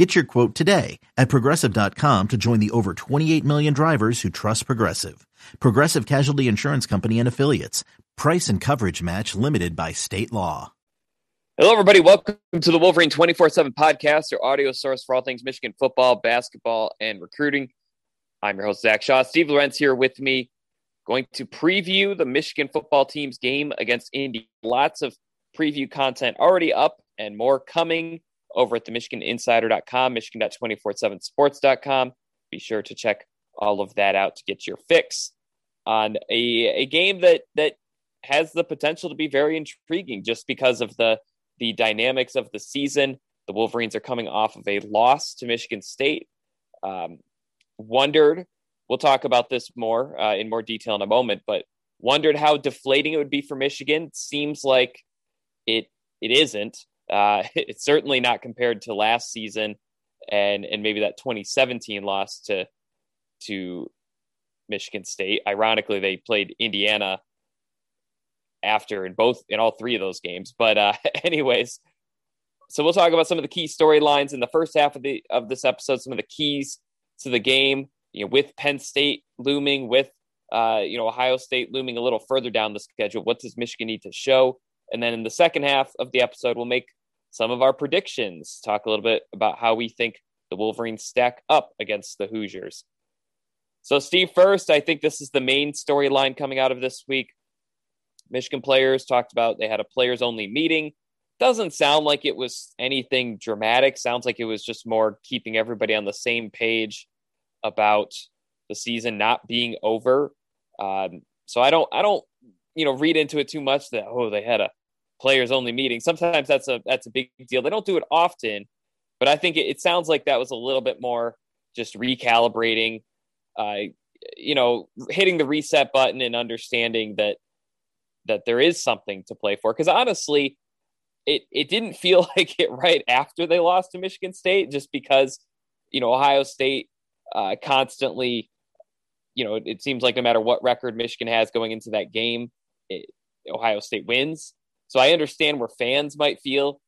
Get your quote today at progressive.com to join the over 28 million drivers who trust Progressive. Progressive Casualty Insurance Company and Affiliates. Price and coverage match limited by state law. Hello, everybody. Welcome to the Wolverine 24 7 podcast, your audio source for all things Michigan football, basketball, and recruiting. I'm your host, Zach Shaw. Steve Lorenz here with me, going to preview the Michigan football team's game against Indy. Lots of preview content already up and more coming over at the MichiganInsider.com, Michigan.247sports.com. Be sure to check all of that out to get your fix on a, a game that that has the potential to be very intriguing just because of the the dynamics of the season. The Wolverines are coming off of a loss to Michigan State. Um, wondered, we'll talk about this more uh, in more detail in a moment, but wondered how deflating it would be for Michigan. Seems like it it isn't. Uh, it's certainly not compared to last season and and maybe that 2017 loss to to Michigan State. Ironically, they played Indiana after in both in all three of those games. But uh, anyways, so we'll talk about some of the key storylines in the first half of the of this episode. Some of the keys to the game, you know, with Penn State looming, with uh, you know Ohio State looming a little further down the schedule. What does Michigan need to show? And then in the second half of the episode, we'll make some of our predictions, talk a little bit about how we think the Wolverines stack up against the Hoosiers. So, Steve, first, I think this is the main storyline coming out of this week. Michigan players talked about they had a players only meeting. Doesn't sound like it was anything dramatic. Sounds like it was just more keeping everybody on the same page about the season not being over. Um, so I don't, I don't, you know, read into it too much that oh they had a players only meeting. Sometimes that's a that's a big deal. They don't do it often, but I think it, it sounds like that was a little bit more just recalibrating, uh, you know, hitting the reset button and understanding that that there is something to play for. Because honestly, it it didn't feel like it right after they lost to Michigan State, just because you know Ohio State uh, constantly, you know, it, it, seems like no matter what record Michigan has going into that game, it, Ohio State wins. So I understand where fans might feel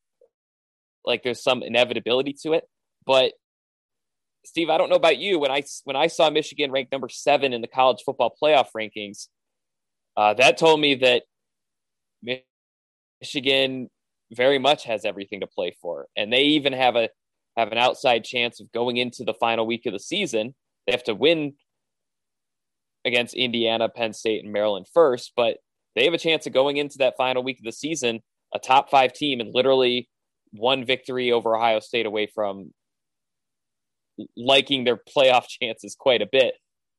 like there's some inevitability to it, but Steve, I don't know about you. When I when I saw Michigan ranked number seven in the college football playoff rankings, uh, that told me that Michigan very much has everything to play for, and they even have a have an outside chance of going into the final week of the season. They have to win against Indiana, Penn State, and Maryland first, but they have a chance of going into that final week of the season a top five team and literally one victory over Ohio State away from liking their playoff chances quite a bit.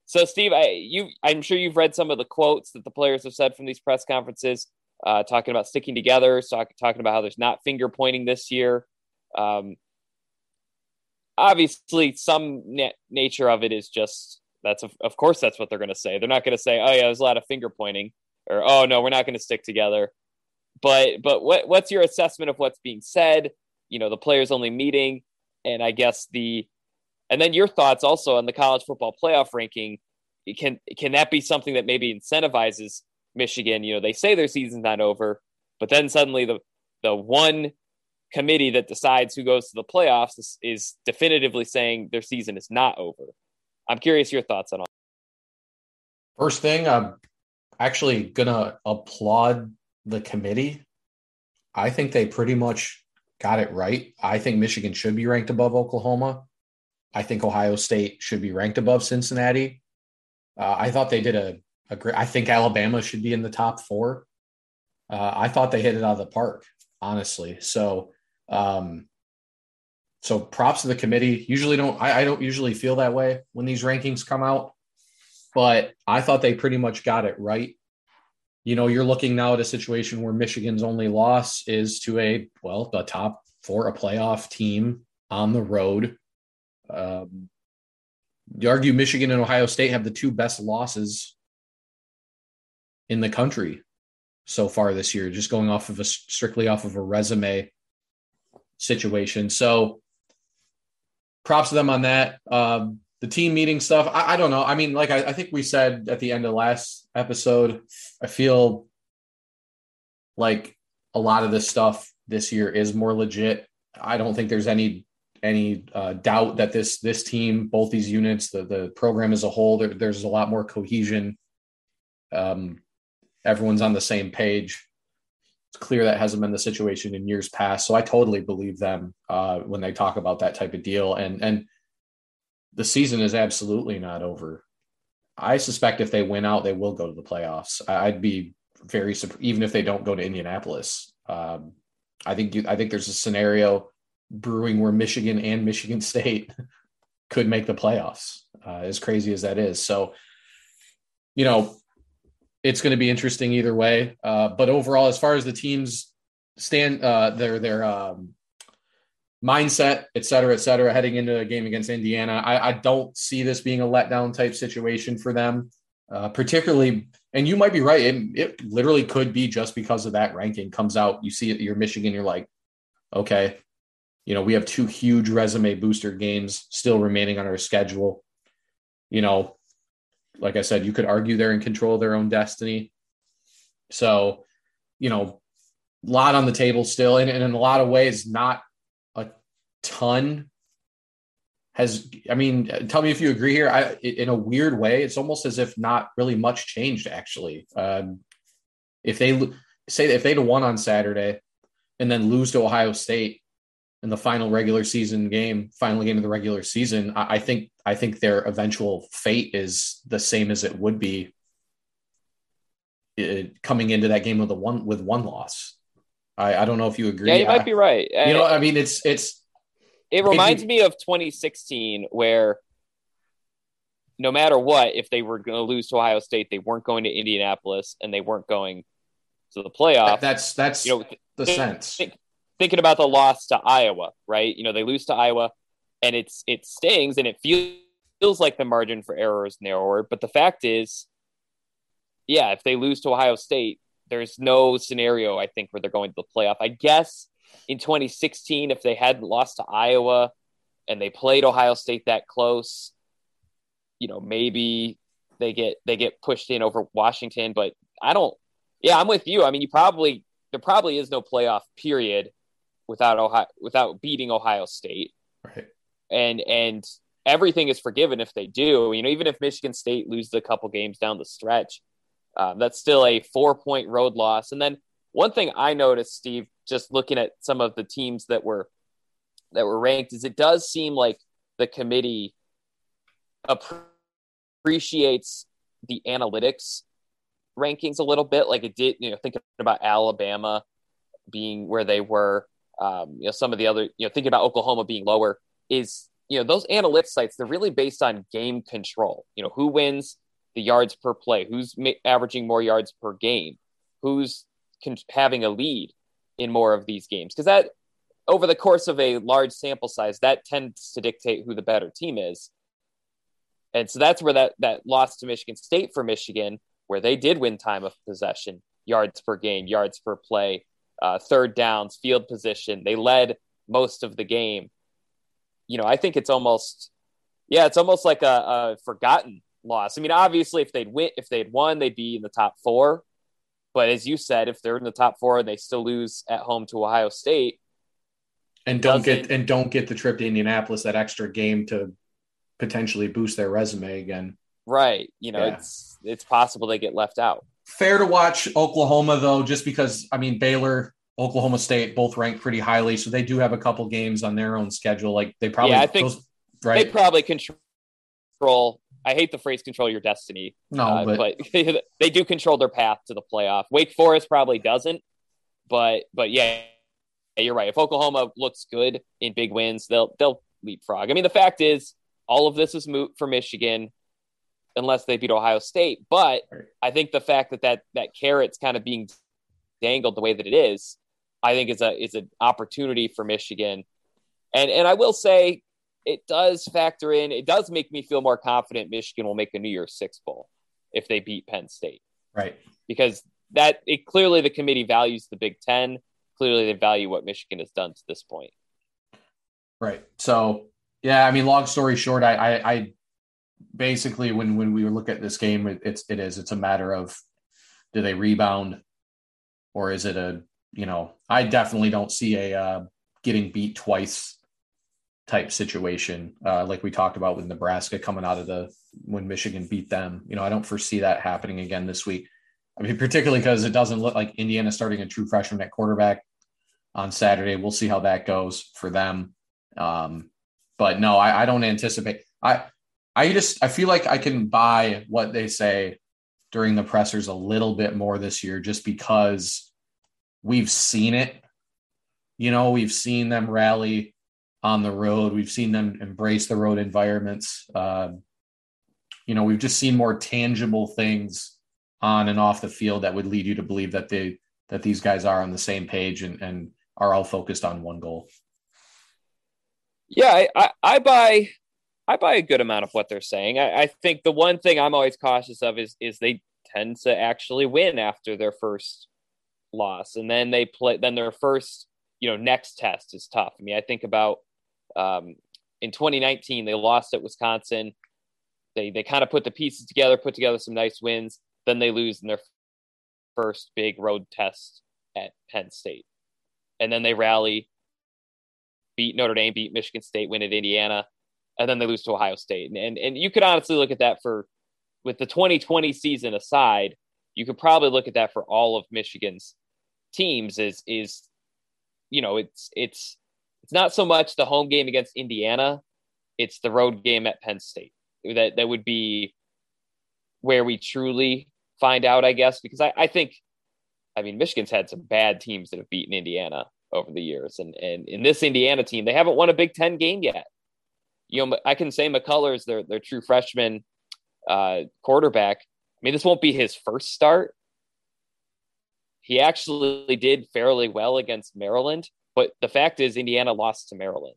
So, Steve, I, you, I'm sure you've read some of the quotes that the players have said from these press conferences, uh, talking about sticking together, talk, talking about how there's not finger pointing this year. Um, obviously, some na- nature of it is just that's of, of course that's what they're going to say. They're not going to say, "Oh yeah, there's a lot of finger pointing." Or oh no, we're not going to stick together. But but what what's your assessment of what's being said? You know, the players only meeting, and I guess the and then your thoughts also on the college football playoff ranking. Can can that be something that maybe incentivizes Michigan? You know, they say their season's not over, but then suddenly the the one committee that decides who goes to the playoffs is, is definitively saying their season is not over. I'm curious your thoughts on all. First thing, um, actually gonna applaud the committee. I think they pretty much got it right. I think Michigan should be ranked above Oklahoma. I think Ohio State should be ranked above Cincinnati. Uh, I thought they did a, a great. I think Alabama should be in the top four. Uh, I thought they hit it out of the park, honestly. So, um, so props to the committee. Usually don't I, I don't usually feel that way when these rankings come out but I thought they pretty much got it right. You know, you're looking now at a situation where Michigan's only loss is to a, well, the top four, a playoff team on the road. Um, you argue Michigan and Ohio State have the two best losses in the country so far this year, just going off of a strictly off of a resume situation. So props to them on that. Um, the team meeting stuff, I, I don't know. I mean, like I, I think we said at the end of last episode, I feel like a lot of this stuff this year is more legit. I don't think there's any any uh, doubt that this this team, both these units, the the program as a whole, there, there's a lot more cohesion. Um, everyone's on the same page. It's clear that hasn't been the situation in years past. So I totally believe them uh, when they talk about that type of deal. And and the season is absolutely not over. I suspect if they win out, they will go to the playoffs. I'd be very surprised, even if they don't go to Indianapolis. Um, I think you, I think there's a scenario brewing where Michigan and Michigan State could make the playoffs. Uh, as crazy as that is, so you know it's going to be interesting either way. Uh, but overall, as far as the teams stand, uh, their their um, mindset, et cetera, et cetera, heading into a game against Indiana, I, I don't see this being a letdown type situation for them, uh, particularly. And you might be right; it, it literally could be just because of that ranking comes out. You see it, you're Michigan, you're like, okay, you know, we have two huge resume booster games still remaining on our schedule. You know, like I said, you could argue they're in control of their own destiny. So, you know, a lot on the table still, and, and in a lot of ways, not ton has. I mean, tell me if you agree here. I, in a weird way, it's almost as if not really much changed. Actually, um, if they say if they'd have won on Saturday and then lose to Ohio State, in the final regular season game, final game of the regular season, I, I think I think their eventual fate is the same as it would be it, uh, coming into that game with a one with one loss. I, I don't know if you agree. Yeah, you might I, be right. You know, I mean, it's it's. It reminds me of 2016, where no matter what, if they were going to lose to Ohio State, they weren't going to Indianapolis, and they weren't going to the playoff. That's that's you know, the think, sense. Think, thinking about the loss to Iowa, right? You know, they lose to Iowa and it's it stings and it feels feels like the margin for error is narrower. But the fact is, yeah, if they lose to Ohio State, there's no scenario I think where they're going to the playoff. I guess in 2016, if they hadn't lost to Iowa and they played Ohio State that close, you know, maybe they get they get pushed in over Washington. But I don't. Yeah, I'm with you. I mean, you probably there probably is no playoff period without Ohio without beating Ohio State. Right. And and everything is forgiven if they do. You know, even if Michigan State loses a couple games down the stretch, um, that's still a four point road loss. And then one thing I noticed, Steve, just looking at some of the teams that were that were ranked, is it does seem like the committee appreciates the analytics rankings a little bit, like it did. You know, thinking about Alabama being where they were um, you know, some of the other, you know, thinking about Oklahoma being lower is, you know, those analytics sites, they're really based on game control. You know, who wins the yards per play, who's ma- averaging more yards per game, who's con- having a lead in more of these games. Because that, over the course of a large sample size, that tends to dictate who the better team is. And so that's where that, that loss to Michigan State for Michigan, where they did win time of possession, yards per game, yards per play, uh, third downs, field position. They led most of the game. You know, I think it's almost, yeah, it's almost like a, a forgotten loss. I mean, obviously, if they'd win, if they'd won, they'd be in the top four. But as you said, if they're in the top four and they still lose at home to Ohio State, and don't get and don't get the trip to Indianapolis, that extra game to potentially boost their resume again. Right. You know, yeah. it's it's possible they get left out. Fair to watch Oklahoma though, just because I mean Baylor, Oklahoma State both rank pretty highly, so they do have a couple games on their own schedule. Like they probably, yeah, I think those, right? They probably control. I hate the phrase "control your destiny." No, uh, but, but they do control their path to the playoff. Wake Forest probably doesn't, but but yeah, you're right. If Oklahoma looks good in big wins, they'll they'll leapfrog. I mean, the fact is, all of this is moot for Michigan unless they beat Ohio State. But I think the fact that that that carrot's kind of being dangled the way that it is, I think is a is an opportunity for Michigan. And and I will say it does factor in. It does make me feel more confident Michigan will make a New Year's Six bowl if they beat Penn State. Right. because that it clearly the committee values the Big Ten. Clearly, they value what Michigan has done to this point. Right. So, yeah, I mean, long story short, I, I, I basically when when we look at this game, it, it's it is it's a matter of do they rebound or is it a you know I definitely don't see a uh, getting beat twice type situation uh, like we talked about with Nebraska coming out of the when Michigan beat them. You know I don't foresee that happening again this week. I mean particularly because it doesn't look like Indiana starting a true freshman at quarterback on Saturday. We'll see how that goes for them. Um, but no, I, I don't anticipate. I I just I feel like I can buy what they say during the pressers a little bit more this year just because we've seen it. You know, we've seen them rally on the road. We've seen them embrace the road environments. Uh, you know, we've just seen more tangible things on and off the field that would lead you to believe that they that these guys are on the same page and, and are all focused on one goal. Yeah, I, I, I buy I buy a good amount of what they're saying. I, I, think the one thing I'm always cautious of is is they tend to actually win after their first loss, and then they play. Then their first, you know, next test is tough. I mean, I think about um, in 2019 they lost at Wisconsin. They they kind of put the pieces together, put together some nice wins. Then they lose in their first big road test at Penn State, and then they rally, beat Notre Dame, beat Michigan State, win at Indiana and then they lose to Ohio State. And, and and you could honestly look at that for with the 2020 season aside, you could probably look at that for all of Michigan's teams is is you know, it's it's it's not so much the home game against Indiana, it's the road game at Penn State. That that would be where we truly find out, I guess, because I, I think I mean Michigan's had some bad teams that have beaten Indiana over the years. And and in this Indiana team, they haven't won a Big Ten game yet you know, I can say McCulley's, their their true freshman uh, quarterback. I mean, this won't be his first start. He actually did fairly well against Maryland, but the fact is, Indiana lost to Maryland,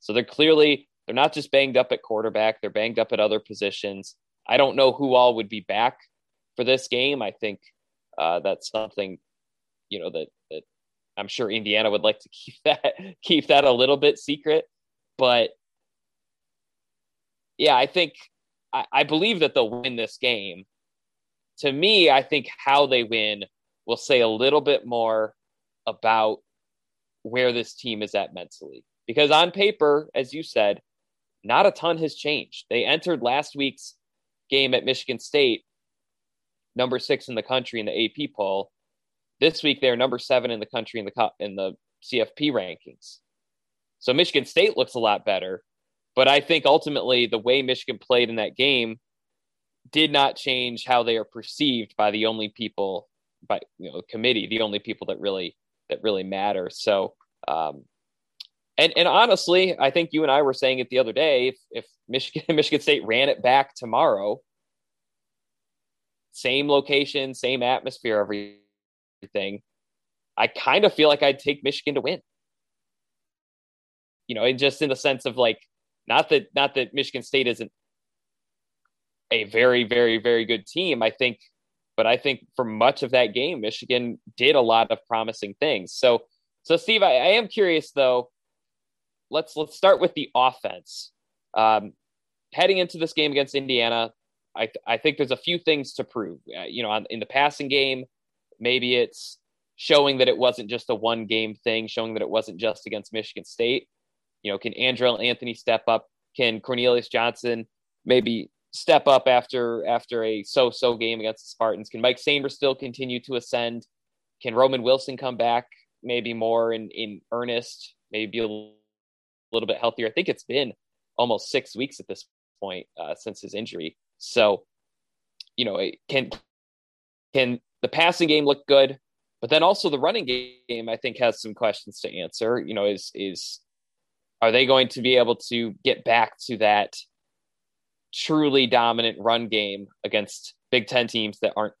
so they're clearly they're not just banged up at quarterback; they're banged up at other positions. I don't know who all would be back for this game. I think uh, that's something you know that that I'm sure Indiana would like to keep that keep that a little bit secret, but yeah, I think I, I believe that they'll win this game. To me, I think how they win will say a little bit more about where this team is at mentally. Because on paper, as you said, not a ton has changed. They entered last week's game at Michigan State, number six in the country in the AP poll. This week, they're number seven in the country in the in the CFP rankings. So Michigan State looks a lot better. But I think ultimately the way Michigan played in that game did not change how they are perceived by the only people by you know committee, the only people that really that really matter. So um, and and honestly, I think you and I were saying it the other day. If if Michigan Michigan State ran it back tomorrow, same location, same atmosphere, everything, I kind of feel like I'd take Michigan to win. You know, and just in the sense of like not that not that Michigan State isn't a very very very good team. I think, but I think for much of that game, Michigan did a lot of promising things. So so Steve, I, I am curious though. Let's let's start with the offense. Um, heading into this game against Indiana, I I think there's a few things to prove. Uh, you know, on, in the passing game, maybe it's showing that it wasn't just a one game thing, showing that it wasn't just against Michigan State. You know, can Andrel Anthony step up? Can Cornelius Johnson maybe step up after after a so-so game against the Spartans? Can Mike Sainristil still continue to ascend? Can Roman Wilson come back maybe more in in earnest? Maybe be a little bit healthier. I think it's been almost six weeks at this point uh, since his injury. So, you know, can can the passing game look good? But then also the running game, I think, has some questions to answer. You know, is is are they going to be able to get back to that truly dominant run game against Big Ten teams that aren't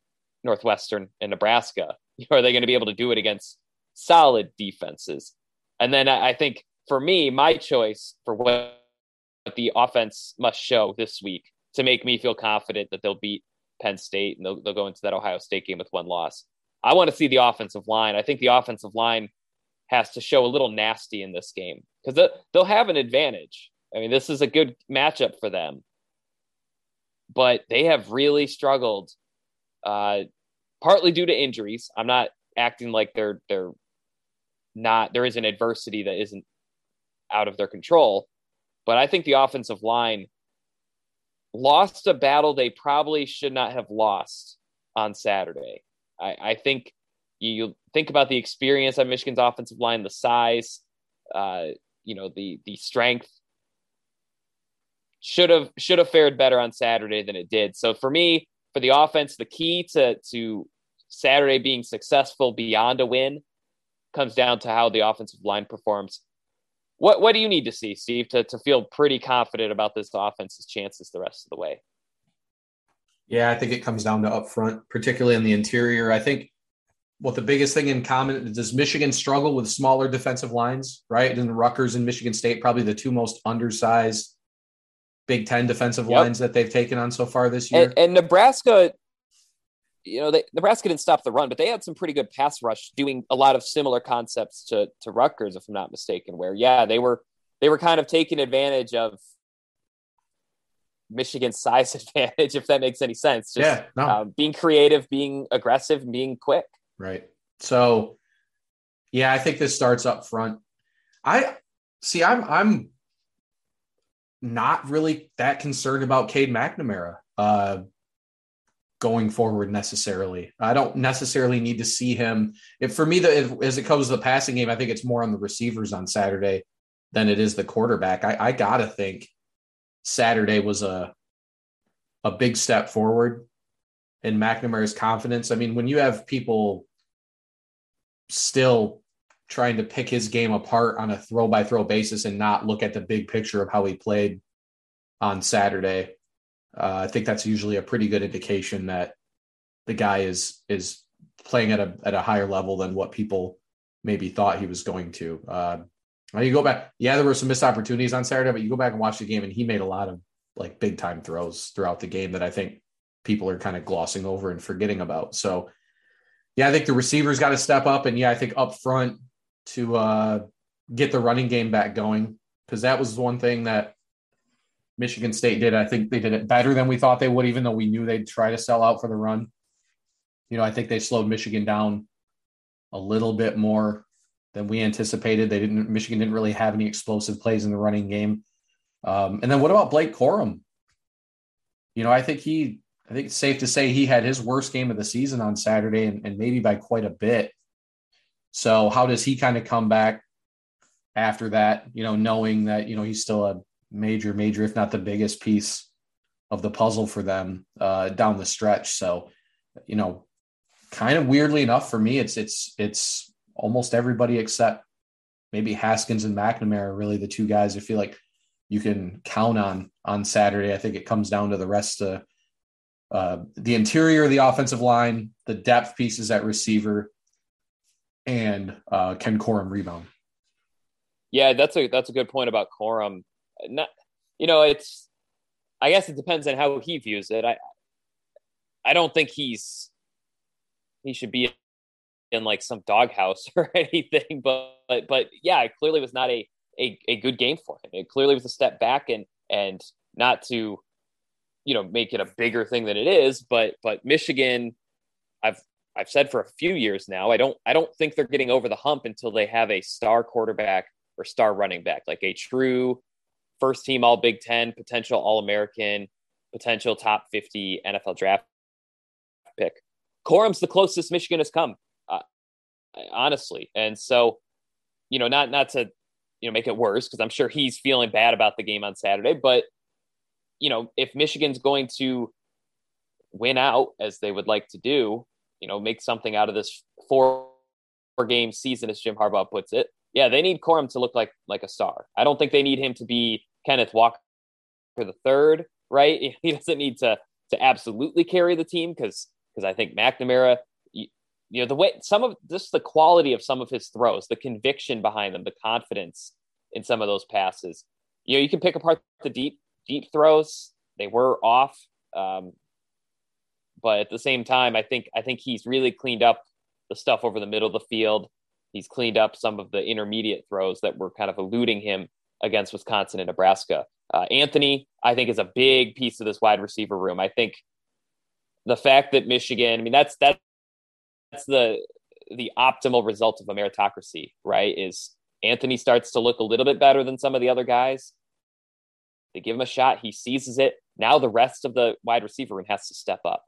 Northwestern and Nebraska? Are they going to be able to do it against solid defenses? And then I think for me, my choice for what the offense must show this week to make me feel confident that they'll beat Penn State, and they'll, they'll go into that Ohio State game with one loss. I want to see the offensive line. I think the offensive line has to show a little nasty in this game because they'll have an advantage. I mean, this is a good matchup for them, but they have really struggled, uh, partly due to injuries. I'm not acting like they're they're not there is an adversity that isn't out of their control, but I think the offensive line lost a battle they probably should not have lost on Saturday. I, I think you think about the experience on Michigan's offensive line, the size, uh, you know, the the strength. Should have should have fared better on Saturday than it did. So for me, for the offense, the key to to Saturday being successful beyond a win comes down to how the offensive line performs. What what do you need to see, Steve, to to feel pretty confident about this offense's chances the rest of the way? Yeah, I think it comes down to up front, particularly in the interior. I think what the biggest thing in common does Michigan struggle with smaller defensive lines, right? And Rutgers and Michigan State, probably the two most undersized Big Ten defensive yep. lines that they've taken on so far this year. And, and Nebraska, you know, they, Nebraska didn't stop the run, but they had some pretty good pass rush, doing a lot of similar concepts to to Rutgers, if I'm not mistaken. Where yeah, they were they were kind of taking advantage of Michigan's size advantage, if that makes any sense. Just, yeah, no. um, being creative, being aggressive, and being quick. Right. So, yeah, I think this starts up front. I see. I'm I'm not really that concerned about Cade McNamara uh, going forward necessarily. I don't necessarily need to see him. If for me, the, if, as it comes to the passing game, I think it's more on the receivers on Saturday than it is the quarterback. I, I gotta think Saturday was a a big step forward in McNamara's confidence. I mean, when you have people still trying to pick his game apart on a throw by throw basis and not look at the big picture of how he played on Saturday, uh, I think that's usually a pretty good indication that the guy is is playing at a at a higher level than what people maybe thought he was going to. Uh, you go back, yeah, there were some missed opportunities on Saturday, but you go back and watch the game, and he made a lot of like big time throws throughout the game that I think people are kind of glossing over and forgetting about. So, yeah, I think the receivers got to step up, and yeah, I think up front to uh, get the running game back going because that was one thing that Michigan State did. I think they did it better than we thought they would, even though we knew they'd try to sell out for the run. You know, I think they slowed Michigan down a little bit more than we anticipated. They didn't. Michigan didn't really have any explosive plays in the running game. Um, and then what about Blake Corum? You know, I think he. I think it's safe to say he had his worst game of the season on Saturday, and, and maybe by quite a bit. So how does he kind of come back after that? You know, knowing that you know he's still a major, major, if not the biggest piece of the puzzle for them uh, down the stretch. So, you know, kind of weirdly enough for me, it's it's it's almost everybody except maybe Haskins and McNamara are really the two guys I feel like you can count on on Saturday. I think it comes down to the rest of uh, the interior of the offensive line, the depth pieces at receiver, and uh, can Corum rebound. Yeah, that's a that's a good point about Corum. Not, you know, it's I guess it depends on how he views it. I I don't think he's he should be in like some doghouse or anything, but, but but yeah, it clearly was not a, a a good game for him. It clearly was a step back and and not to you know make it a bigger thing than it is, but but Michigan, I've I've said for a few years now, I don't I don't think they're getting over the hump until they have a star quarterback or star running back, like a true first team All Big Ten, potential All American, potential top fifty NFL draft pick. Corum's the closest Michigan has come uh, honestly. And so, you know, not not to you know make it worse because I'm sure he's feeling bad about the game on Saturday, but you know, if Michigan's going to win out as they would like to do, you know, make something out of this four game season, as Jim Harbaugh puts it. Yeah, they need Corum to look like like a star. I don't think they need him to be Kenneth Walker for the third, right? He doesn't need to to absolutely carry the team because because I think McNamara you know the way some of just the quality of some of his throws the conviction behind them the confidence in some of those passes you know you can pick apart the deep deep throws they were off um, but at the same time, I think I think he's really cleaned up the stuff over the middle of the field. He's cleaned up some of the intermediate throws that were kind of eluding him against Wisconsin and Nebraska. Uh, Anthony, I think, is a big piece of this wide receiver room. I think the fact that Michigan, I mean, that's that's the the optimal result of a meritocracy, right? Is Anthony starts to look a little bit better than some of the other guys. They give him a shot, he seizes it. Now the rest of the wide receiver room has to step up.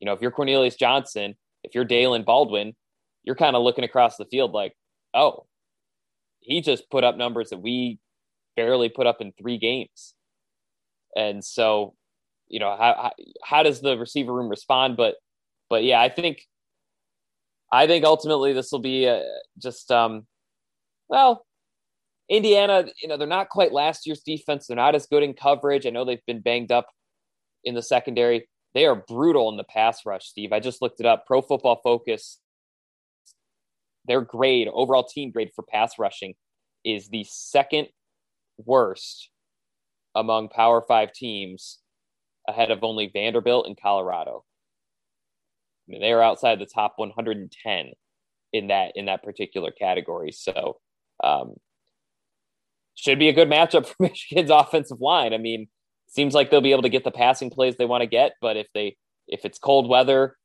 You know, if you're Cornelius Johnson, if you're Daylen Baldwin, you're kind of looking across the field like, oh, he just put up numbers that we barely put up in three games. And so, you know, how, how, does the receiver room respond? But, but yeah, I think, I think ultimately this will be a, just, um, well, Indiana, you know, they're not quite last year's defense. They're not as good in coverage. I know they've been banged up in the secondary. They are brutal in the pass rush, Steve. I just looked it up. Pro Football Focus, their grade, overall team grade for pass rushing, is the second worst among Power Five teams, ahead of only Vanderbilt and Colorado. I mean, they are outside the top 110 in that in that particular category. So, um, should be a good matchup for Michigan's offensive line. I mean, seems like they'll be able to get the passing plays they want to get, but if they if it's cold weather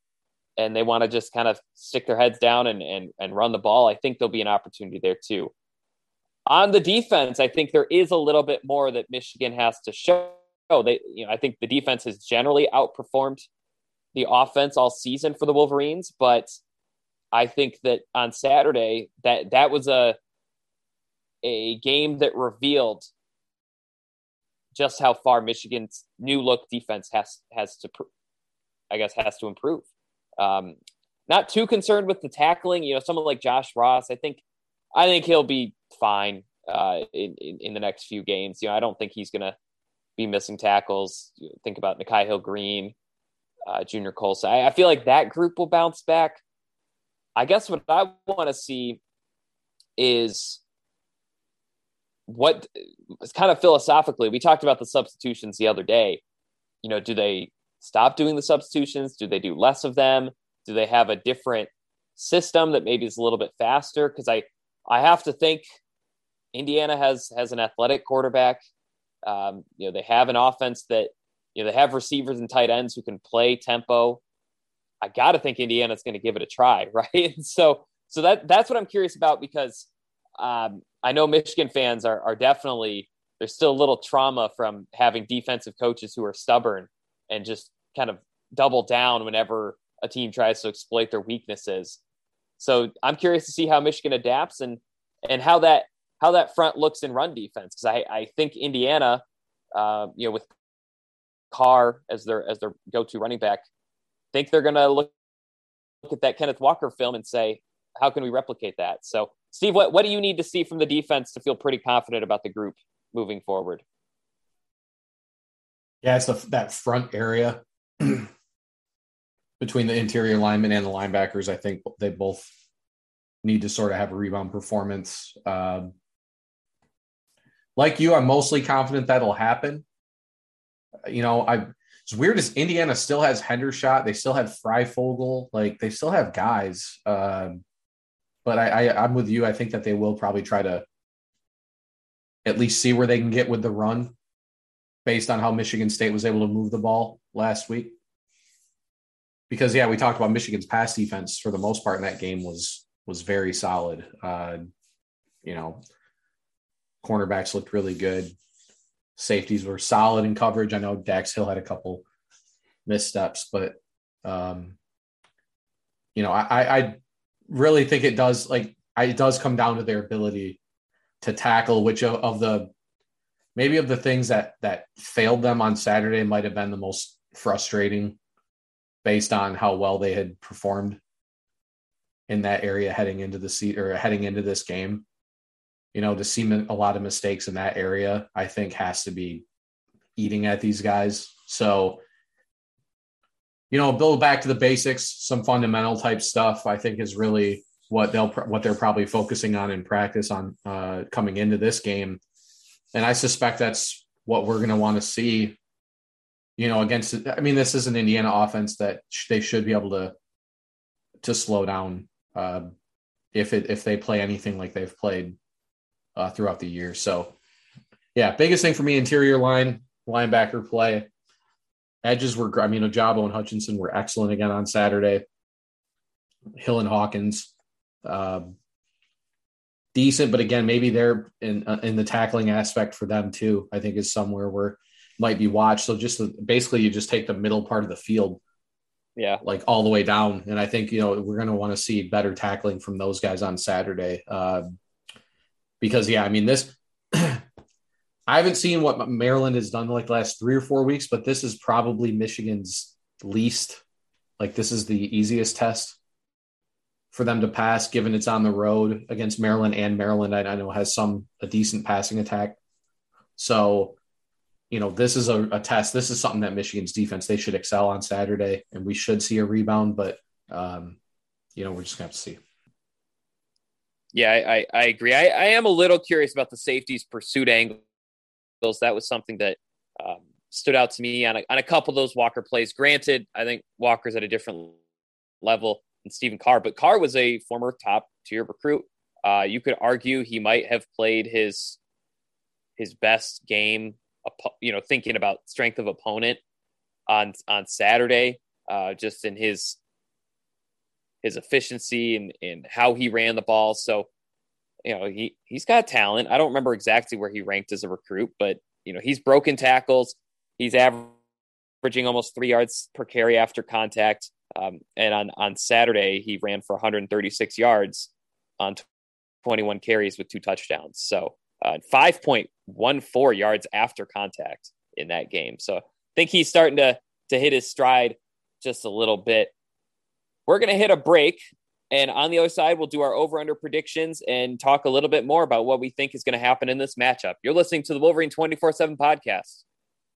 and they want to just kind of stick their heads down and and and run the ball, I think there'll be an opportunity there too. On the defense, I think there is a little bit more that Michigan has to show. Oh, they, you know, I think the defense has generally outperformed the offense all season for the Wolverines, but I think that on Saturday that that was a a game that revealed just how far Michigan's new look defense has has to, I guess, has to improve. Um, not too concerned with the tackling. You know, someone like Josh Ross, I think, I think he'll be fine uh, in, in, in the next few games. You know, I don't think he's to be missing tackles. Think about Nikhai Hill-Green, uh, Junior Colson. I, I feel like that group will bounce back. I guess what I want to see is what it's kind of philosophically we talked about the substitutions the other day. You know do they stop doing the substitutions? Do they do less of them? Do they have a different system that maybe is a little bit faster? Because i i have to think indiana has has an athletic quarterback. Um, you know they have an offense that you know they have receivers and tight ends who can play tempo. I gotta think indiana's going to give it a try right? So so that that's what i'm curious about because um, I know Michigan fans are, are definitely there's still a little trauma from having defensive coaches who are stubborn and just kind of double down whenever a team tries to exploit their weaknesses. So I'm curious to see how Michigan adapts and and how that how that front looks in run defense because I, I think Indiana, uh, you know, with Carr as their as their go to running back, think they're going to look look at that Kenneth Walker film and say, how can we replicate that? So Steve, what, what do you need to see from the defense to feel pretty confident about the group moving forward? Yeah, it's the, that front area between the interior linemen and the linebackers. I think they both need to sort of have a rebound performance. Um, like you, I'm mostly confident that'll happen. You know, I it's weird as Indiana still has Hendershot. They still have Fryfogle. Like they still have guys. Um, but I, I I'm with you. I think that they will probably try to at least see where they can get with the run based on how Michigan State was able to move the ball last week. Because yeah, we talked about Michigan's pass defense for the most part in that game was was very solid. Uh, you know, cornerbacks looked really good. Safeties were solid in coverage. I know Dax Hill had a couple missteps, but um, you know, I, I really think it does like it does come down to their ability to tackle which of, of the maybe of the things that that failed them on Saturday might have been the most frustrating based on how well they had performed in that area heading into the seat or heading into this game. You know, to see a lot of mistakes in that area, I think has to be eating at these guys. So you know, build back to the basics, some fundamental type stuff. I think is really what they'll what they're probably focusing on in practice on uh, coming into this game, and I suspect that's what we're going to want to see. you know, against, I mean, this is an Indiana offense that they should be able to, to slow down uh, if it, if they play anything like they've played uh, throughout the year. So, yeah, biggest thing for me, interior line, linebacker play. Edges were, I mean, Ojabo and Hutchinson were excellent again on Saturday. Hill and Hawkins, uh, decent, but again, maybe they're in uh, in the tackling aspect for them too. I think is somewhere where might be watched. So just basically, you just take the middle part of the field, yeah, like all the way down. And I think you know we're going to want to see better tackling from those guys on Saturday, uh, because yeah, I mean this I haven't seen what Maryland has done like the last three or four weeks, but this is probably Michigan's least. Like this is the easiest test for them to pass, given it's on the road against Maryland and Maryland. I, I know has some a decent passing attack. So, you know, this is a, a, test. This is something that Michigan's defense they should excel on Saturday, and we should see a rebound. But um, you know, we're just gonna have to see. Yeah, I, I agree. I, I am a little curious about the safeties pursuit angle that was something that um, stood out to me on a, on a couple of those Walker plays. Granted, I think Walker's at a different level than Stephen Carr, but Carr was a former top tier recruit. Uh, you could argue he might have played his his best game, you know, thinking about strength of opponent on on Saturday, uh, just in his his efficiency and, and how he ran the ball. So you know, he he's got talent. I don't remember exactly where he ranked as a recruit, but you know, he's broken tackles. He's averaging almost three yards per carry after contact. Um, and on on Saturday, he ran for 136 yards on 21 carries with two touchdowns. So uh, 5.14 yards after contact in that game. So I think he's starting to to hit his stride just a little bit. We're going to hit a break. And on the other side, we'll do our over under predictions and talk a little bit more about what we think is going to happen in this matchup. You're listening to the Wolverine 24 7 podcast.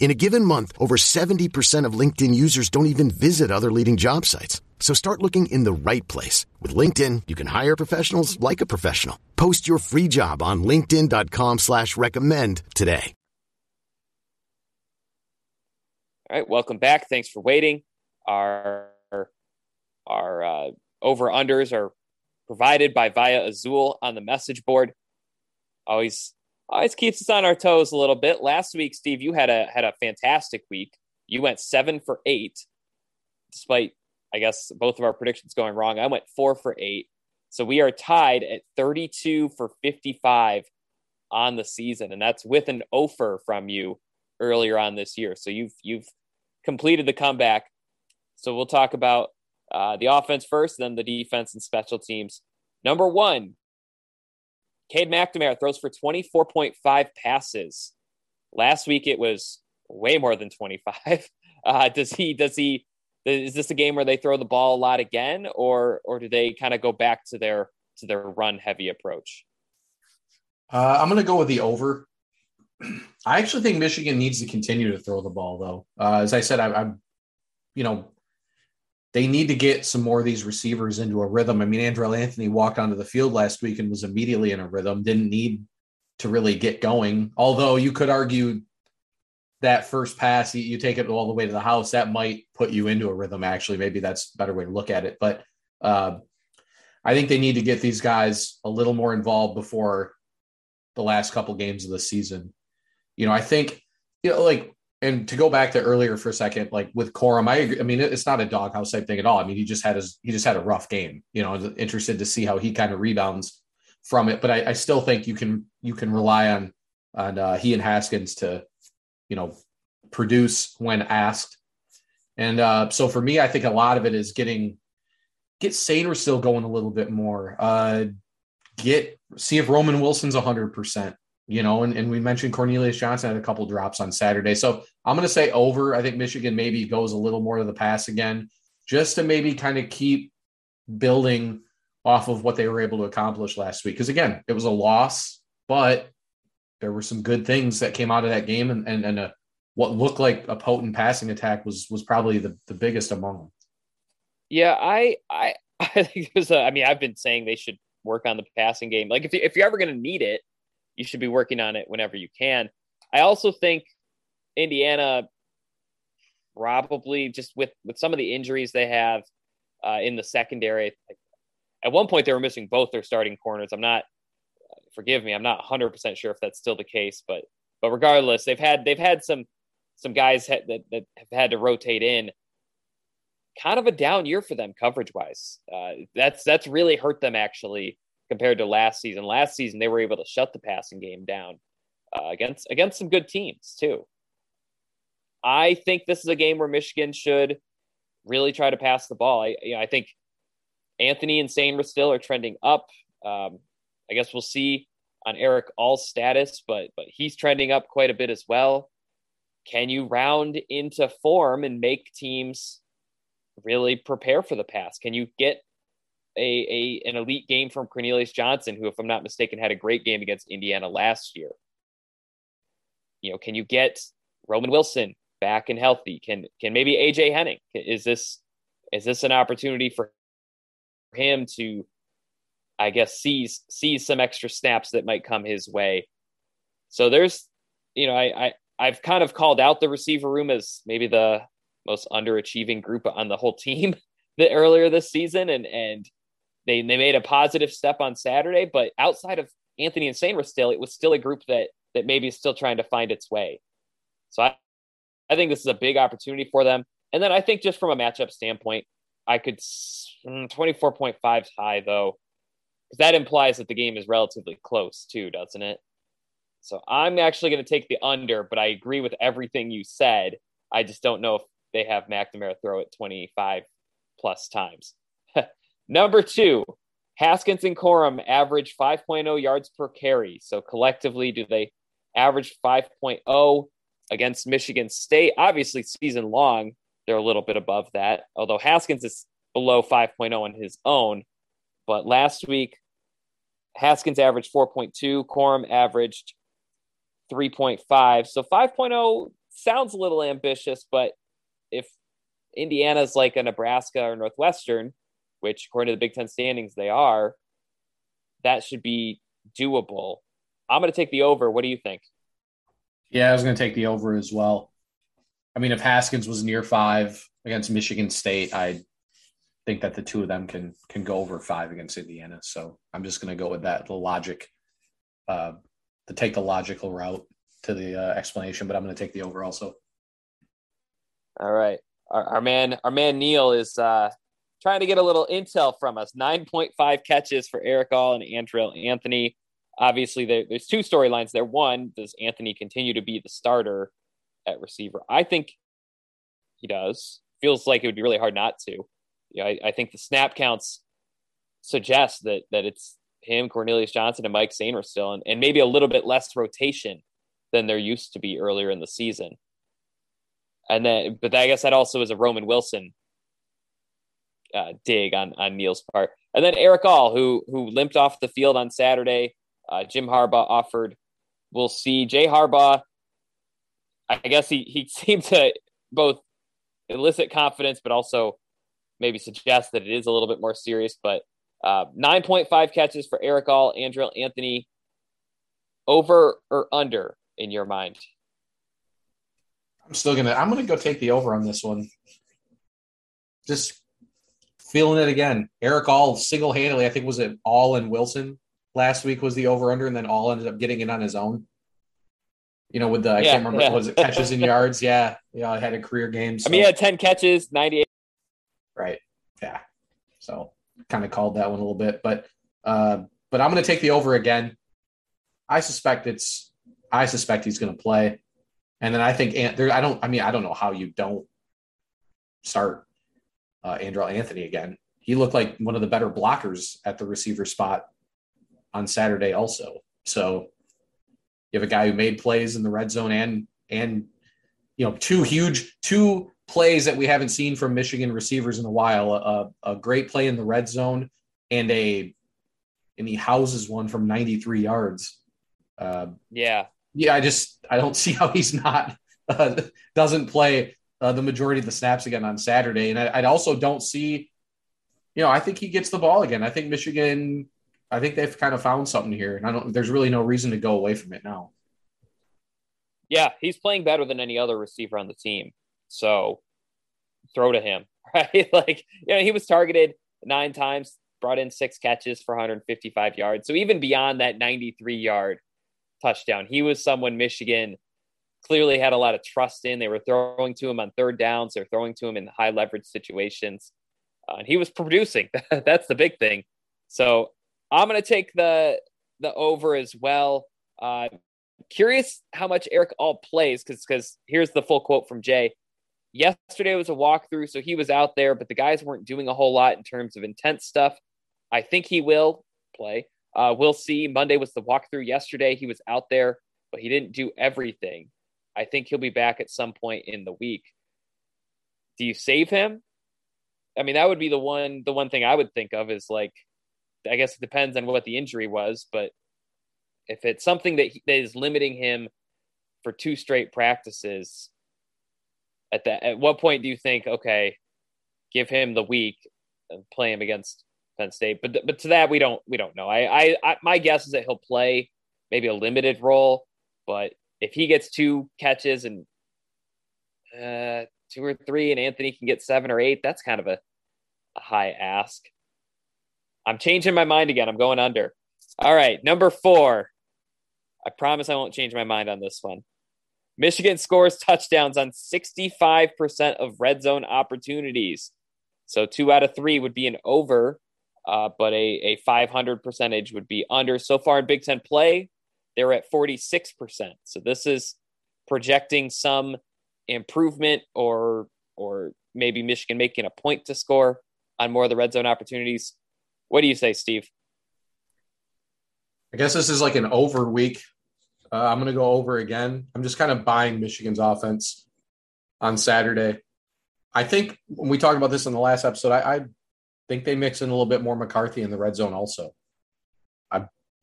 In a given month, over 70% of LinkedIn users don't even visit other leading job sites. So start looking in the right place. With LinkedIn, you can hire professionals like a professional. Post your free job on linkedin.com slash recommend today. All right, welcome back. Thanks for waiting. Our, our uh, over-unders are provided by Via Azul on the message board. Always always keeps us on our toes a little bit. Last week, Steve, you had a had a fantastic week. You went seven for eight, despite I guess both of our predictions going wrong. I went four for eight. So we are tied at 32 for 55 on the season, and that's with an offer from you earlier on this year. So you've you've completed the comeback. So we'll talk about uh, the offense first, then the defense and special teams. Number one, Cade McNamara throws for 24.5 passes. Last week it was way more than 25. Uh, does he does he is this a game where they throw the ball a lot again or or do they kind of go back to their to their run heavy approach? Uh, I'm going to go with the over. I actually think Michigan needs to continue to throw the ball though. Uh, as I said, I, I'm you know they need to get some more of these receivers into a rhythm. I mean, Andrel Anthony walked onto the field last week and was immediately in a rhythm, didn't need to really get going. Although you could argue that first pass, you, you take it all the way to the house, that might put you into a rhythm, actually. Maybe that's a better way to look at it. But uh, I think they need to get these guys a little more involved before the last couple games of the season. You know, I think, you know, like and to go back to earlier for a second, like with Corum, I. I mean, it's not a doghouse type thing at all. I mean, he just had his he just had a rough game. You know, interested to see how he kind of rebounds from it. But I, I still think you can you can rely on on uh, he and Haskins to you know, produce when asked. And uh, so for me, I think a lot of it is getting get Sainristil going a little bit more. Uh, get see if Roman Wilson's hundred percent. You know, and, and we mentioned Cornelius Johnson had a couple drops on Saturday. So I'm going to say over. I think Michigan maybe goes a little more to the pass again, just to maybe kind of keep building off of what they were able to accomplish last week. Because again, it was a loss, but there were some good things that came out of that game, and and, and a, what looked like a potent passing attack was was probably the, the biggest among them. Yeah, I I I think it was. A, I mean, I've been saying they should work on the passing game. Like if if you're ever going to need it, you should be working on it whenever you can. I also think Indiana probably just with with some of the injuries they have uh, in the secondary. At one point, they were missing both their starting corners. I'm not. Forgive me. I'm not 100 percent sure if that's still the case, but but regardless, they've had they've had some some guys that that have had to rotate in. Kind of a down year for them coverage wise. Uh, that's that's really hurt them actually compared to last season. Last season they were able to shut the passing game down uh, against against some good teams too. I think this is a game where Michigan should really try to pass the ball. I, you know, I think Anthony and are still trending up. Um, I guess we'll see on Erick All's status, but but he's trending up quite a bit as well. Can you round into form and make teams really prepare for the pass? Can you get a, a an elite game from Cornelius Johnson, who, if I'm not mistaken, had a great game against Indiana last year? You know, can you get Roman Wilson back and healthy? Can can maybe AJ Henning? Is this is this an opportunity for him to, I guess, seize seize some extra snaps that might come his way? So there's, you know, I, I I've kind of called out the receiver room as maybe the most underachieving group on the whole team that earlier this season, and and they they made a positive step on Saturday, but outside of Anthony and Sainristil, it was still a group that that maybe is still trying to find its way. So I, I think this is a big opportunity for them. And then I think just from a matchup standpoint, I could 24.5 mm, high though, because that implies that the game is relatively close too, doesn't it? So I'm actually going to take the under, but I agree with everything you said. I just don't know if they have McNamara throw it 25 plus times. Number two, Haskins and Corum average 5.0 yards per carry. So collectively, do they average 5.0? against Michigan State. Obviously, season long, they're a little bit above that, although Haskins is below 5.0 on his own. But last week, Haskins averaged 4.2, Corum averaged 3.5. So 5.0 sounds a little ambitious, but if Indiana's like a Nebraska or Northwestern, which according to the Big Ten standings they are, that should be doable. I'm going to take the over. What do you think? Yeah, I was going to take the over as well. I mean, if Haskins was near five against Michigan State, I think that the two of them can can go over five against Indiana. So I'm just going to go with that. The logic, uh, to take the logical route to the uh, explanation, but I'm going to take the over also. All right, our, our man, our man Neil is uh, trying to get a little intel from us. Nine point five catches for Erick All and Andrel Anthony obviously there, there's two storylines there. One, does Anthony continue to be the starter at receiver? I think he does. Feels like it would be really hard not to. You know, I, I think the snap counts suggest that that it's him, Cornelius Johnson, and Mike Sainristil, and, and maybe a little bit less rotation than there used to be earlier in the season. And then, but I guess that also is a Roman Wilson uh, dig on on Neil's part. And then Erick All, who who limped off the field on Saturday, uh, Jim Harbaugh offered. We'll see. Jay Harbaugh, I guess he, he seemed to both elicit confidence, but also maybe suggest that it is a little bit more serious. But uh, 9.5 catches for Erick All, Andrel Anthony. Over or under in your mind? I'm still gonna. I'm gonna go take the over on this one. Just feeling it again. Erick All single handedly. I think was it All and Wilson last week was the over under, and then all ended up getting it on his own. You know, with the I yeah, can't remember yeah. was it catches and yards. Yeah, yeah, I had a career game. So. I mean, he had ten catches, ninety eight. Right. Yeah. So kind of called that one a little bit, but uh, but I'm going to take the over again. I suspect it's. I suspect he's going to play. And then I think there, I don't. I mean, I don't know how you don't start uh, Andrel Anthony again. He looked like one of the better blockers at the receiver spot on Saturday, also. So you have a guy who made plays in the red zone and and you know two huge two plays that we haven't seen from Michigan receivers in a while. A, a great play in the red zone and a and he houses one from 93 yards. Uh, yeah, yeah. I just I don't see how he's not uh, doesn't play uh, the majority of the snaps again on Saturday, and I, I also don't see. You know, I think he gets the ball again. I think Michigan. I think they've kind of found something here, and I don't. There's really no reason to go away from it now. Yeah, he's playing better than any other receiver on the team. So throw to him, right? like, you know, he was targeted nine times, brought in six catches for 155 yards. So even beyond that 93 yard touchdown, he was someone Michigan clearly had a lot of trust in. They were throwing to him on third downs, they're throwing to him in high leverage situations. Uh, and he was producing. That's the big thing. So I'm going to take the the over as well. Uh, curious how much Erick All plays because because here's the full quote from Jay. Yesterday was a walkthrough, so he was out there, but the guys weren't doing a whole lot in terms of intense stuff. I think he will play. Uh, we'll see. Monday was the walkthrough. Yesterday he was out there, but he didn't do everything. I think he'll be back at some point in the week. Do you save him? I mean, that would be the one. The one thing I would think of is like, I guess it depends on what the injury was, but if it's something that, he, that is limiting him for two straight practices, at that at what point do you think okay, give him the week and play him against Penn State? But but to that we don't we don't know. I, I, I my guess is that he'll play maybe a limited role, but if he gets two catches and uh, two or three, and Anthony can get seven or eight, that's kind of a, a high ask. I'm changing my mind again. I'm going under. All right, number four. I promise I won't change my mind on this one. Michigan scores touchdowns on 65% of red zone opportunities. So two out of three would be an over, uh, but a, a 500 percentage would be under. So far in Big Ten play, they're at 46%. So this is projecting some improvement or or maybe Michigan making a point to score on more of the red zone opportunities. What do you say, Steve? I guess this is like an over week. Uh, I'm going to go over again. I'm just kind of buying Michigan's offense on Saturday. I think when we talked about this in the last episode, I, I think they mix in a little bit more McCarthy in the red zone also.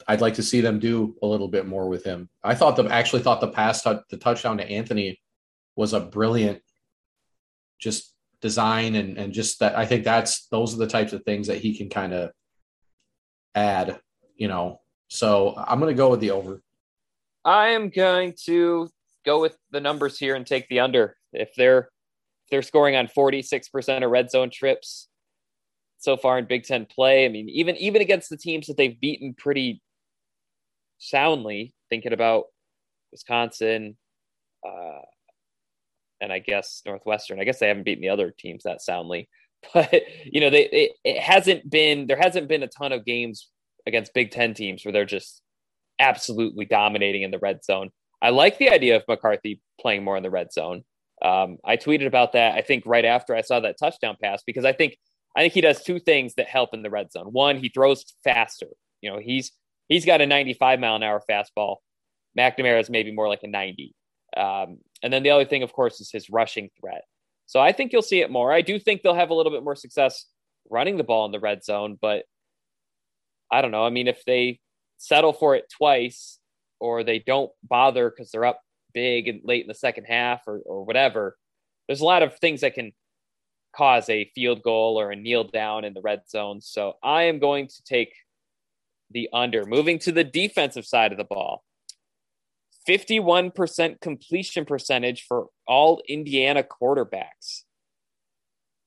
I'd like to see them do a little bit more with him. I thought the actually thought the pass the touchdown to Anthony was a brilliant just design and and just that I think that's those are the types of things that he can kind of add, you know. So I'm going to go with the over. I am going to go with the numbers here and take the under. If they're if they're scoring on 46% of red zone trips so far in Big 10 play, I mean even even against the teams that they've beaten pretty soundly, thinking about Wisconsin uh, and I guess Northwestern. I guess they haven't beaten the other teams that soundly. But you know, they it, it hasn't been there hasn't been a ton of games against Big Ten teams where they're just absolutely dominating in the red zone. I like the idea of McCarthy playing more in the red zone. Um, I tweeted about that. I think right after I saw that touchdown pass because I think I think he does two things that help in the red zone. One, he throws faster. You know, he's he's got a 95 mile an hour fastball. McNamara is maybe more like a 90. Um, and then the other thing, of course, is his rushing threat. So I think you'll see it more. I do think they'll have a little bit more success running the ball in the red zone, but I don't know. I mean, if they settle for it twice or they don't bother because they're up big and late in the second half or, or whatever, there's a lot of things that can cause a field goal or a kneel down in the red zone. So I am going to take the under. Moving to the defensive side of the ball. 51% completion percentage for all Indiana quarterbacks.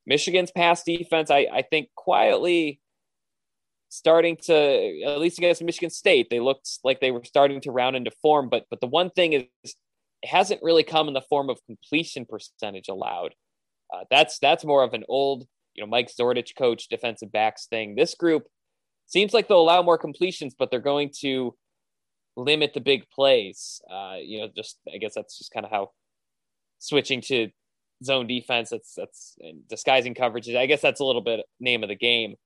Michigan's pass defense, I, I think, quietly starting to at least against Michigan State, they looked like they were starting to round into form. But but the one thing is, it hasn't really come in the form of completion percentage allowed. Uh, that's that's more of an old, you know, Mike Zordich coach defensive backs thing. This group seems like they'll allow more completions, but they're going to limit the big plays. Uh, you know, just I guess that's just kind of how switching to zone defense. That's that's disguising coverages. I guess that's a little bit name of the game.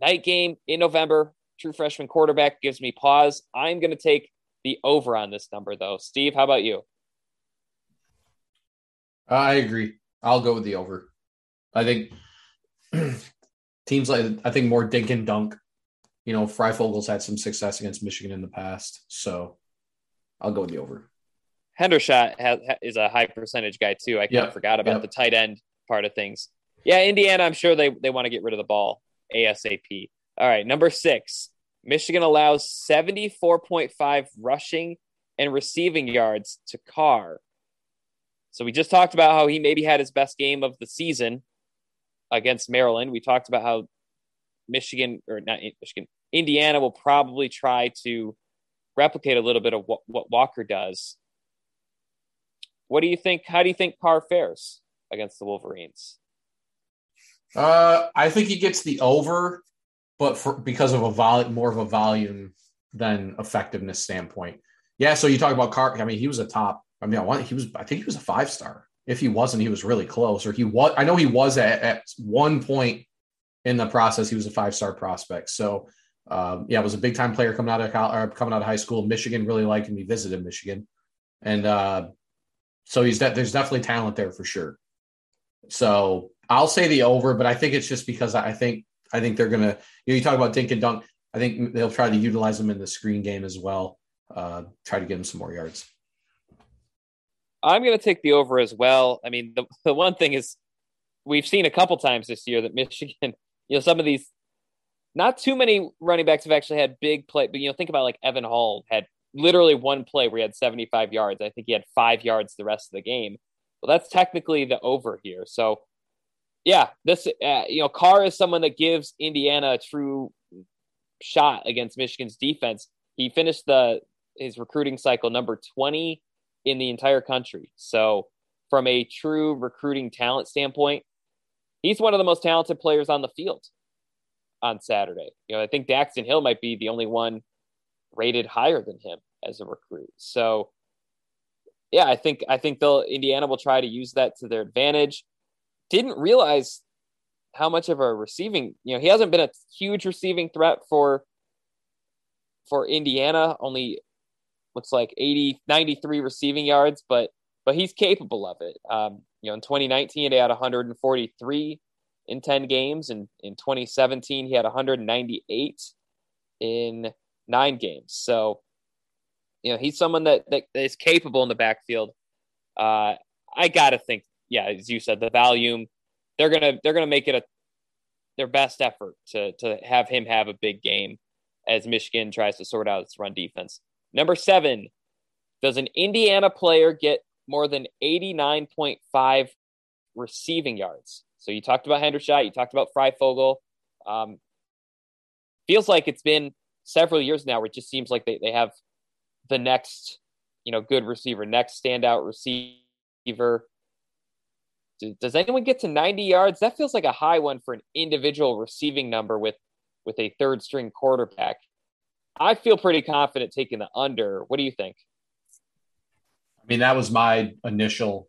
Night game in November. True freshman quarterback gives me pause. I'm going to take the over on this number, though. Steve, how about you? I agree. I'll go with the over. I think teams like I think more dink and dunk. You know, Fryfogle's had some success against Michigan in the past, so I'll go with the over. Hendershot has, is a high percentage guy too. I kind yep. of forgot about yep. the tight end part of things. Yeah, Indiana, I'm sure they, they want to get rid of the ball ASAP. All right, number six, Michigan allows 74.5 rushing and receiving yards to Carr. So we just talked about how he maybe had his best game of the season against Maryland. We talked about how Michigan or not Michigan, Indiana will probably try to replicate a little bit of what, what Walker does. What do you think? How do you think Carr fares against the Wolverines? Uh, I think he gets the over, but for because of a vol more of a volume than effectiveness standpoint. Yeah, so you talk about Carr. I mean, he was a top. I mean, I want, he was. I think he was a five star. If he wasn't, he was really close. Or he was. I know he was at, at one point in the process. He was a five star prospect. So um, yeah, was a big time player coming out of college, coming out of high school. Michigan really liked him. He visited Michigan, and uh, so he's that. There's definitely talent there for sure. So I'll say the over, but I think it's just because I think I think they're gonna. You know, you talk about dink and dunk. I think they'll try to utilize them in the screen game as well. Uh, try to get him some more yards. I'm going to take the over as well. I mean, the the one thing is we've seen a couple times this year that Michigan, you know, some of these, not too many running backs have actually had big play, but you know, think about like Evan Hull had literally one play where he had 75 yards. I think he had five yards the rest of the game. Well, that's technically the over here. So yeah, this uh, you know Carr is someone that gives Indiana a true shot against Michigan's defense. He finished the his recruiting cycle number 20 in the entire country. So from a true recruiting talent standpoint, he's one of the most talented players on the field on Saturday. You know, I think Daxton Hill might be the only one rated higher than him as a recruit. So yeah, I think I think they'll Indiana will try to use that to their advantage didn't realize how much of a receiving, you know, he hasn't been a huge receiving threat for for Indiana, only looks like 80 93 receiving yards, but but he's capable of it. Um, you know, in 2019 he had 143 in 10 games and in 2017 he had 198 in 9 games. So, you know, he's someone that that is capable in the backfield. Uh, I got to think yeah, as you said, the volume, they're gonna they're gonna make it a their best effort to to have him have a big game as Michigan tries to sort out its run defense. Number seven, does an Indiana player get more than 89.5 receiving yards? So you talked about Hendershot, you talked about Fryfogle. Um, feels like it's been several years now where it just seems like they, they have the next, you know, good receiver, next standout receiver does anyone get to 90 yards? That feels like a high one for an individual receiving number with with a third string quarterback. I feel pretty confident taking the under. What do you think? I mean, that was my initial.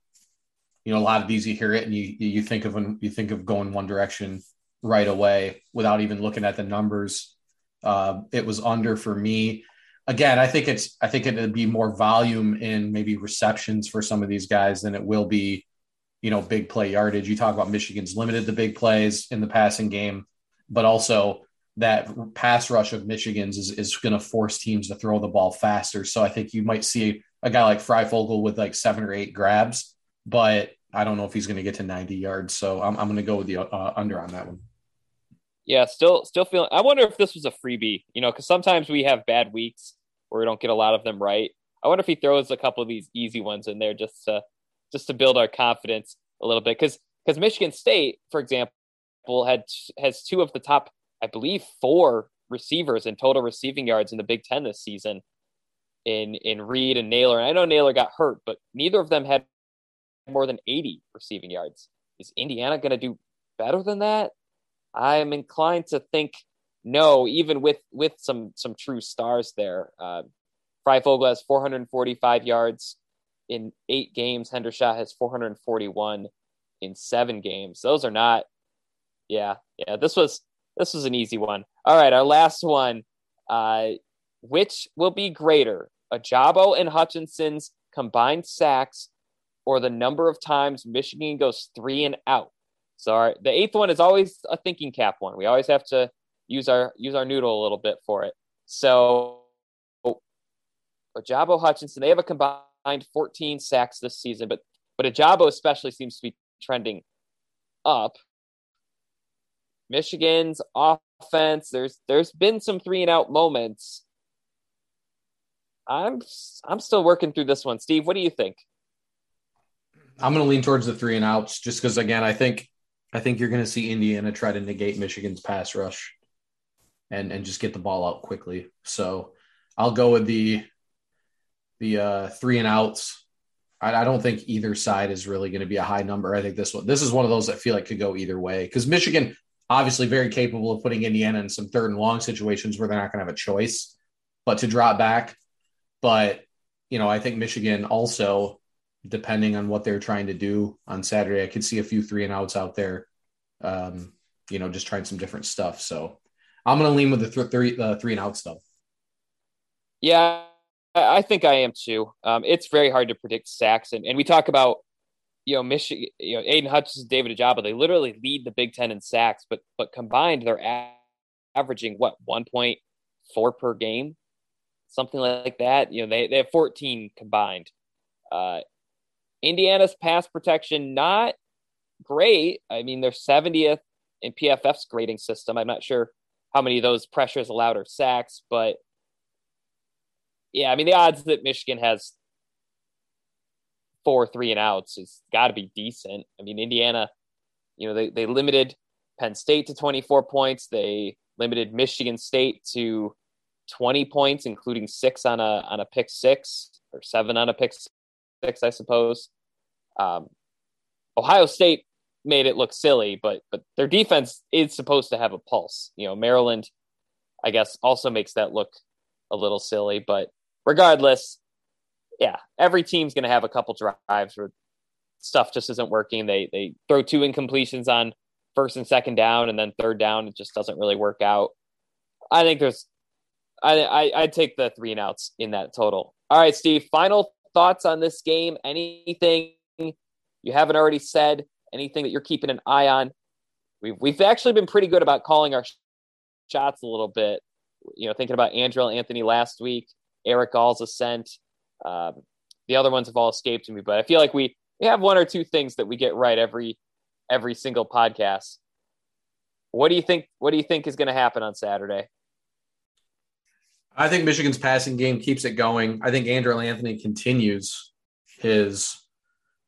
You know, a lot of these you hear it and you you think of when you think of going one direction right away without even looking at the numbers. Uh, it was under for me. Again, I think it's I think it'd be more volume in maybe receptions for some of these guys than it will be you know, big play yardage. You talk about Michigan's limited the big plays in the passing game, but also that pass rush of Michigan's is, is going to force teams to throw the ball faster. So I think you might see a guy like Fryfogle with like seven or eight grabs, but I don't know if he's going to get to 90 yards. So I'm, I'm going to go with the uh, under on that one. Yeah, still, still feeling. I wonder if this was a freebie, you know, because sometimes we have bad weeks where we don't get a lot of them right. I wonder if he throws a couple of these easy ones in there just to just to build our confidence a little bit because because Michigan State, for example, had has two of the top, I believe, four receivers in total receiving yards in the Big Ten this season. In in Reed and Nailor. and I know Nailor got hurt, but neither of them had more than 80 receiving yards. Is Indiana going to do better than that? I'm inclined to think no, even with with some some true stars there. Uh, Fryfogle has 445 yards in eight games. Hendershot has 441 in seven games. Those are not. Yeah, yeah. This was this was an easy one. All right, our last one. Uh, which will be greater, Ojabo and Hutchinson's combined sacks, or the number of times Michigan goes three and out? So our, the eighth one is always a thinking cap one. We always have to use our use our noodle a little bit for it. So Ojabo Hutchinson, they have a combined 14 sacks this season, but but Ojabo especially seems to be trending up. Michigan's offense, there's there's been some three and out moments. I'm I'm still working through this one. Steve, what do you think? I'm going to lean towards the three and outs just because again, I think I think you're going to see Indiana try to negate Michigan's pass rush and and just get the ball out quickly. So I'll go with the the uh, three and outs. I, I don't think either side is really going to be a high number. I think this one this is one of those that feel like could go either way because Michigan obviously very capable of putting Indiana in some third and long situations where they're not going to have a choice but to drop back. But you know, I think Michigan also, depending on what they're trying to do on Saturday, I could see a few three and outs out there. Um, you know, just trying some different stuff. So I'm going to lean with the th- three uh, three and out stuff. Yeah, I think I am too. Um, it's very hard to predict sacks, and, and we talk about you know Michigan, you know Aidan Hutchinson, David Ojabo. They literally lead the Big Ten in sacks, but but combined they're a- averaging what 1.4 per game, something like that. You know they they have 14 combined. Uh, Indiana's pass protection not great. I mean they're 70th in PFF's grading system. I'm not sure how many of those pressures allowed are sacks, but yeah, I mean the odds that Michigan has four three and outs has got to be decent. I mean Indiana, you know they they limited Penn State to 24 points. They limited Michigan State to 20 points, including six on a on a pick six or seven on a pick six, I suppose. Um, Ohio State made it look silly, but but their defense is supposed to have a pulse. You know, Maryland, I guess, also makes that look a little silly, but regardless, yeah, every team's going to have a couple drives where stuff just isn't working. They they throw two incompletions on first and second down, and then third down it just doesn't really work out. I think there's, I, I I'd take the three and outs in that total. All right, Steve. Final thoughts on this game? Anything you haven't already said? Anything that you're keeping an eye on? We've we've actually been pretty good about calling our shots a little bit. You know, thinking about Andrel Anthony last week. Erick All's ascent. Um, the other ones have all escaped me, but I feel like we, we have one or two things that we get right every every single podcast. What do you think? What do you think is going to happen on Saturday? I think Michigan's passing game keeps it going. I think Andrel Anthony continues his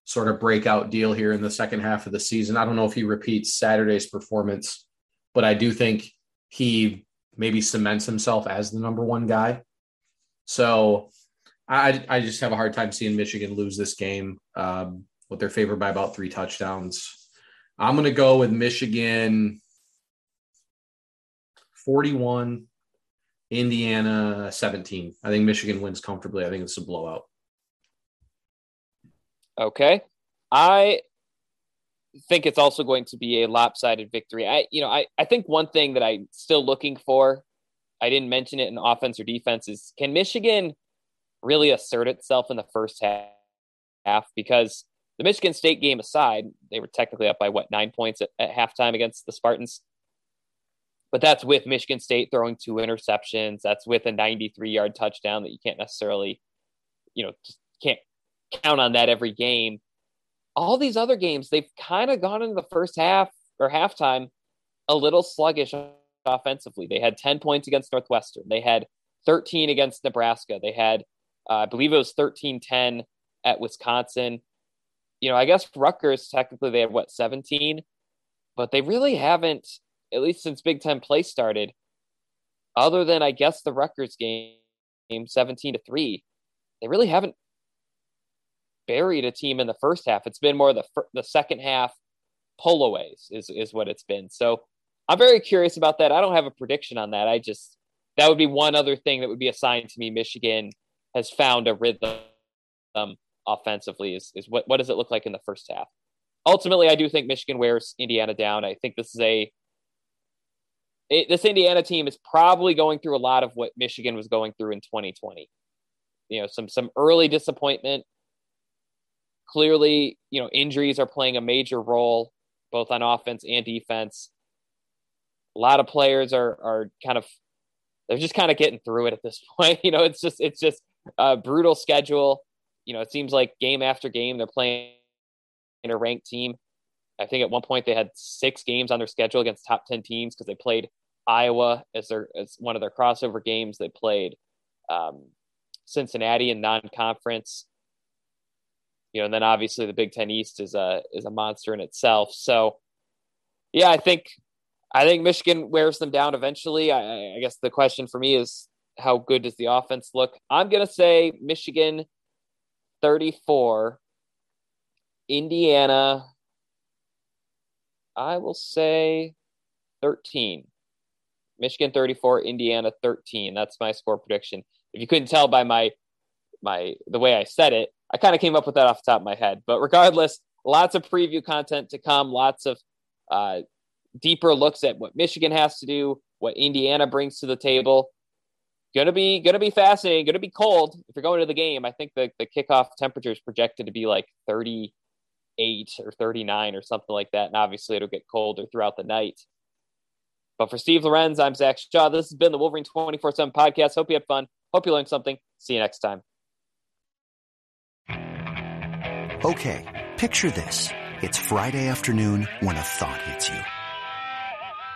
sort of breakout deal here in the second half of the season. I don't know if he repeats Saturday's performance, but I do think he maybe cements himself as the number one guy. So I I just have a hard time seeing Michigan lose this game. Um, with their favored by about three touchdowns. I'm going to go with Michigan 41, Indiana 17. I think Michigan wins comfortably. I think it's a blowout. Okay. I think it's also going to be a lopsided victory. I you know, I, I think one thing that I'm still looking for I didn't mention it in offense or defense is can Michigan really assert itself in the first half? Because the Michigan State game aside, they were technically up by what nine points at, at halftime against the Spartans. But that's with Michigan State throwing two interceptions. That's with a 93 yard touchdown that you can't necessarily, you know, can't count on that every game. All these other games, they've kind of gone into the first half or halftime a little sluggish offensively. They had 10 points against Northwestern. They had 13 against Nebraska. They had, uh, I believe it was 13 10 at Wisconsin. You know, I guess Rutgers, technically, they have what, 17? But they really haven't, at least since Big Ten play started, other than, I guess, the Rutgers game, 17 to 3, they really haven't buried a team in the first half. It's been more the, the second half pullaways, is, is what it's been. So, I'm very curious about that. I don't have a prediction on that. I just that would be one other thing that would be a sign to me. Michigan has found a rhythm um, offensively. Is is what what does it look like in the first half? Ultimately, I do think Michigan wears Indiana down. I think this is a it, this Indiana team is probably going through a lot of what Michigan was going through in 2020. You know, some some early disappointment. Clearly, you know, injuries are playing a major role both on offense and defense. A lot of players are are kind of they're just kind of getting through it at this point. You know, it's just it's just a brutal schedule. You know, it seems like game after game they're playing in a ranked team. I think at one point they had six games on their schedule against top 10 teams because they played Iowa as their as one of their crossover games. They played um, Cincinnati in non-conference. You know, and then obviously the Big Ten East is a is a monster in itself. So, yeah, I think I think Michigan wears them down eventually. I, I guess the question for me is how good does the offense look? I'm gonna say Michigan 34, Indiana I will say 13. Michigan 34, Indiana 13. That's my score prediction. If you couldn't tell by my my the way I said it, I kind of came up with that off the top of my head. But regardless, lots of preview content to come, lots of uh, deeper looks at what Michigan has to do, what Indiana brings to the table. Gonna be gonna be fascinating. Gonna be cold if you're going to the game. I think the the kickoff temperature is projected to be like 38 or 39 or something like that. And obviously, it'll get colder throughout the night. But for Steve Lorenz, I'm Zach Shaw. This has been the Wolverine 24 7 podcast. Hope you had fun. Hope you learned something. See you next time. Okay, picture this. It's Friday afternoon when a thought hits you.